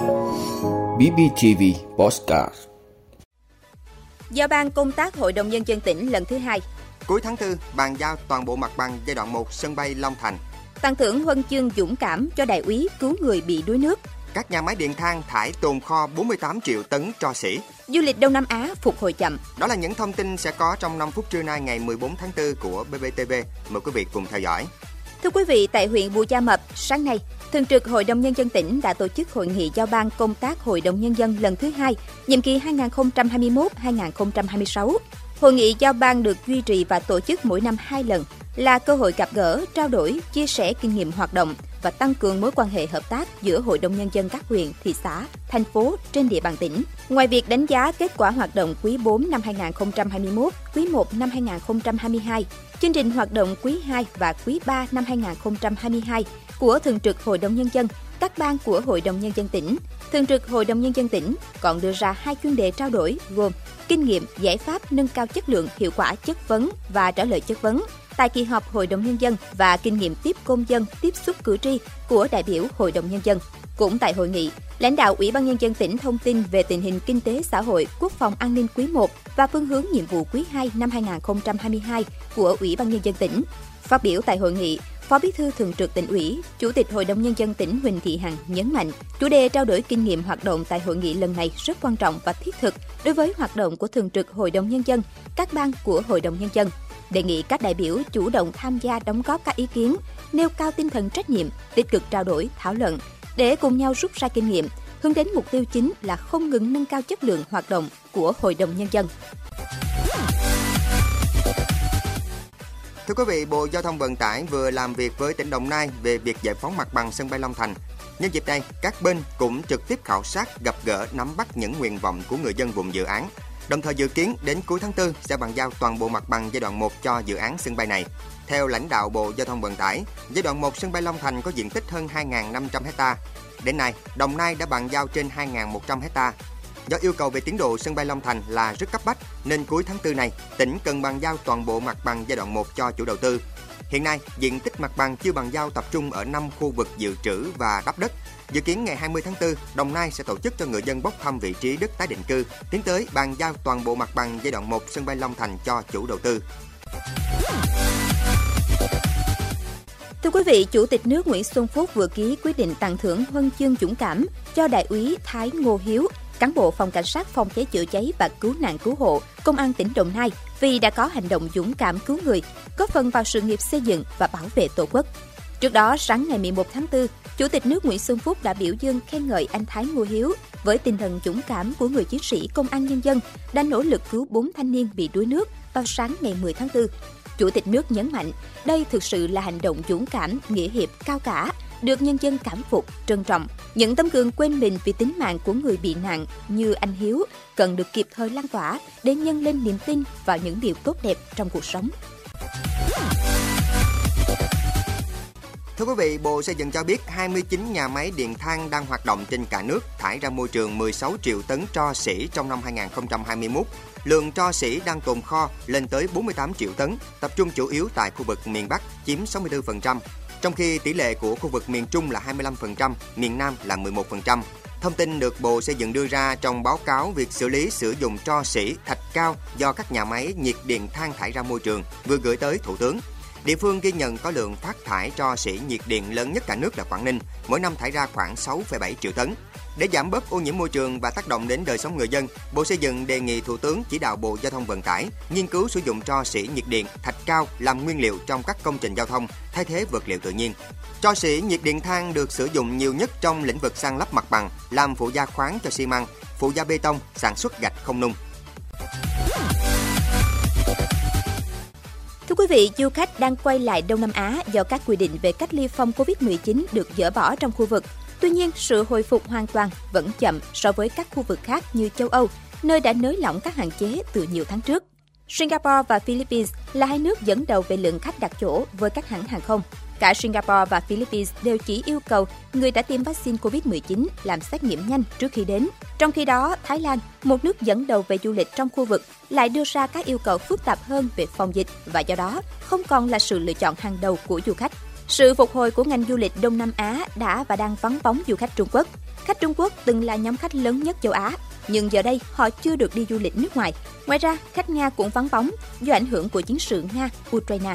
BBTV Postcard Giao ban công tác Hội đồng Nhân dân tỉnh lần thứ hai Cuối tháng 4, bàn giao toàn bộ mặt bằng giai đoạn 1 sân bay Long Thành. Tặng thưởng huân chương dũng cảm cho đại úy cứu người bị đuối nước. Các nhà máy điện than thải tồn kho 48 triệu tấn tro xỉ. Du lịch Đông Nam Á phục hồi chậm. Đó là những thông tin sẽ có trong 5 phút trưa nay ngày 14 tháng 4 của BBTV. Mời quý vị cùng theo dõi. Thưa quý vị, tại huyện Bù Gia Mập, sáng nay, Thường trực Hội đồng Nhân dân tỉnh đã tổ chức hội nghị giao ban công tác Hội đồng Nhân dân lần thứ hai, nhiệm kỳ 2021-2026. Hội nghị giao ban được duy trì và tổ chức mỗi năm hai lần, là cơ hội gặp gỡ, trao đổi, chia sẻ kinh nghiệm hoạt động và tăng cường mối quan hệ hợp tác giữa Hội đồng Nhân dân các huyện, thị xã, thành phố trên địa bàn tỉnh. Ngoài việc đánh giá kết quả hoạt động quý 4 năm 2021, quý 1 năm 2022, chương trình hoạt động quý 2 và quý 3 năm 2022 của Thường trực Hội đồng Nhân dân, các ban của Hội đồng Nhân dân tỉnh, Thường trực Hội đồng Nhân dân tỉnh còn đưa ra hai chuyên đề trao đổi gồm kinh nghiệm, giải pháp nâng cao chất lượng, hiệu quả chất vấn và trả lời chất vấn tại kỳ họp Hội đồng Nhân dân và kinh nghiệm tiếp công dân, tiếp xúc cử tri của đại biểu Hội đồng Nhân dân. Cũng tại hội nghị, lãnh đạo Ủy ban Nhân dân tỉnh thông tin về tình hình kinh tế xã hội, quốc phòng an ninh quý 1 và phương hướng nhiệm vụ quý 2 năm 2022 của Ủy ban Nhân dân tỉnh. Phát biểu tại hội nghị, Phó Bí thư Thường trực tỉnh ủy, Chủ tịch Hội đồng Nhân dân tỉnh Huỳnh Thị Hằng nhấn mạnh, chủ đề trao đổi kinh nghiệm hoạt động tại hội nghị lần này rất quan trọng và thiết thực đối với hoạt động của Thường trực Hội đồng Nhân dân, các ban của Hội đồng Nhân dân. Đề nghị các đại biểu chủ động tham gia đóng góp các ý kiến, nêu cao tinh thần trách nhiệm, tích cực trao đổi, thảo luận, để cùng nhau rút ra kinh nghiệm, hướng đến mục tiêu chính là không ngừng nâng cao chất lượng hoạt động của Hội đồng Nhân dân. Thưa quý vị, Bộ Giao thông Vận tải vừa làm việc với tỉnh Đồng Nai về việc giải phóng mặt bằng sân bay Long Thành. Nhân dịp này, các bên cũng trực tiếp khảo sát, gặp gỡ, nắm bắt những nguyện vọng của người dân vùng dự án. Đồng thời dự kiến đến cuối tháng 4 sẽ bàn giao toàn bộ mặt bằng giai đoạn 1 cho dự án sân bay này. Theo lãnh đạo Bộ Giao thông Vận tải, giai đoạn 1 sân bay Long Thành có diện tích hơn 2.500 ha. Đến nay, Đồng Nai đã bàn giao trên 2.100 ha. Do yêu cầu về tiến độ sân bay Long Thành là rất cấp bách, nên cuối tháng 4 này, tỉnh cần bàn giao toàn bộ mặt bằng giai đoạn 1 cho chủ đầu tư. Hiện nay, diện tích mặt bằng chưa bàn giao tập trung ở 5 khu vực dự trữ và đắp đất. Dự kiến ngày 20 tháng 4, Đồng Nai sẽ tổ chức cho người dân bốc thăm vị trí đất tái định cư, tiến tới bàn giao toàn bộ mặt bằng giai đoạn 1 sân bay Long Thành cho chủ đầu tư. Thưa quý vị, Chủ tịch nước Nguyễn Xuân Phúc vừa ký quyết định tặng thưởng huân chương dũng cảm cho đại úy Thái Ngô Hiếu, cán bộ phòng cảnh sát phòng cháy chữa cháy và cứu nạn cứu hộ, công an tỉnh Đồng Nai vì đã có hành động dũng cảm cứu người, góp phần vào sự nghiệp xây dựng và bảo vệ Tổ quốc. Trước đó, sáng ngày 11 tháng 4, Chủ tịch nước Nguyễn Xuân Phúc đã biểu dương khen ngợi anh Thái Ngô Hiếu với tinh thần dũng cảm của người chiến sĩ công an nhân dân đã nỗ lực cứu 4 thanh niên bị đuối nước vào sáng ngày 10 tháng 4. Chủ tịch nước nhấn mạnh, đây thực sự là hành động dũng cảm, nghĩa hiệp cao cả, được nhân dân cảm phục, trân trọng. Những tấm gương quên mình vì tính mạng của người bị nạn như anh Hiếu cần được kịp thời lan tỏa để nhân lên niềm tin vào những điều tốt đẹp trong cuộc sống. Thưa quý vị, Bộ Xây dựng cho biết 29 nhà máy điện than đang hoạt động trên cả nước thải ra môi trường 16 triệu tấn tro xỉ trong năm 2021. Lượng tro xỉ đang tồn kho lên tới 48 triệu tấn, tập trung chủ yếu tại khu vực miền Bắc chiếm 64%, trong khi tỷ lệ của khu vực miền Trung là 25%, miền Nam là 11%. Thông tin được Bộ Xây dựng đưa ra trong báo cáo việc xử lý sử dụng tro xỉ thạch cao do các nhà máy nhiệt điện than thải ra môi trường vừa gửi tới Thủ tướng. Địa phương ghi nhận có lượng phát thải cho xỉ nhiệt điện lớn nhất cả nước là Quảng Ninh, mỗi năm thải ra khoảng 6,7 triệu tấn. Để giảm bớt ô nhiễm môi trường và tác động đến đời sống người dân, Bộ Xây dựng đề nghị Thủ tướng chỉ đạo Bộ Giao thông Vận tải nghiên cứu sử dụng tro xỉ nhiệt điện thạch cao làm nguyên liệu trong các công trình giao thông, thay thế vật liệu tự nhiên. Tro xỉ nhiệt điện than được sử dụng nhiều nhất trong lĩnh vực san lấp mặt bằng, làm phụ gia khoáng cho xi măng, phụ gia bê tông, sản xuất gạch không nung. Quý vị, du khách đang quay lại Đông Nam Á do các quy định về cách ly phòng COVID-19 được dỡ bỏ trong khu vực. Tuy nhiên, sự hồi phục hoàn toàn vẫn chậm so với các khu vực khác như châu Âu, nơi đã nới lỏng các hạn chế từ nhiều tháng trước. Singapore và Philippines là hai nước dẫn đầu về lượng khách đặt chỗ với các hãng hàng không. Cả Singapore và Philippines đều chỉ yêu cầu người đã tiêm vaccine COVID-19 làm xét nghiệm nhanh trước khi đến. Trong khi đó, Thái Lan, một nước dẫn đầu về du lịch trong khu vực, lại đưa ra các yêu cầu phức tạp hơn về phòng dịch và do đó không còn là sự lựa chọn hàng đầu của du khách. Sự phục hồi của ngành du lịch Đông Nam Á đã và đang vắng bóng du khách Trung Quốc. Khách Trung Quốc từng là nhóm khách lớn nhất châu Á, nhưng giờ đây họ chưa được đi du lịch nước ngoài. Ngoài ra, khách Nga cũng vắng bóng do ảnh hưởng của chiến sự Nga-Ukraine.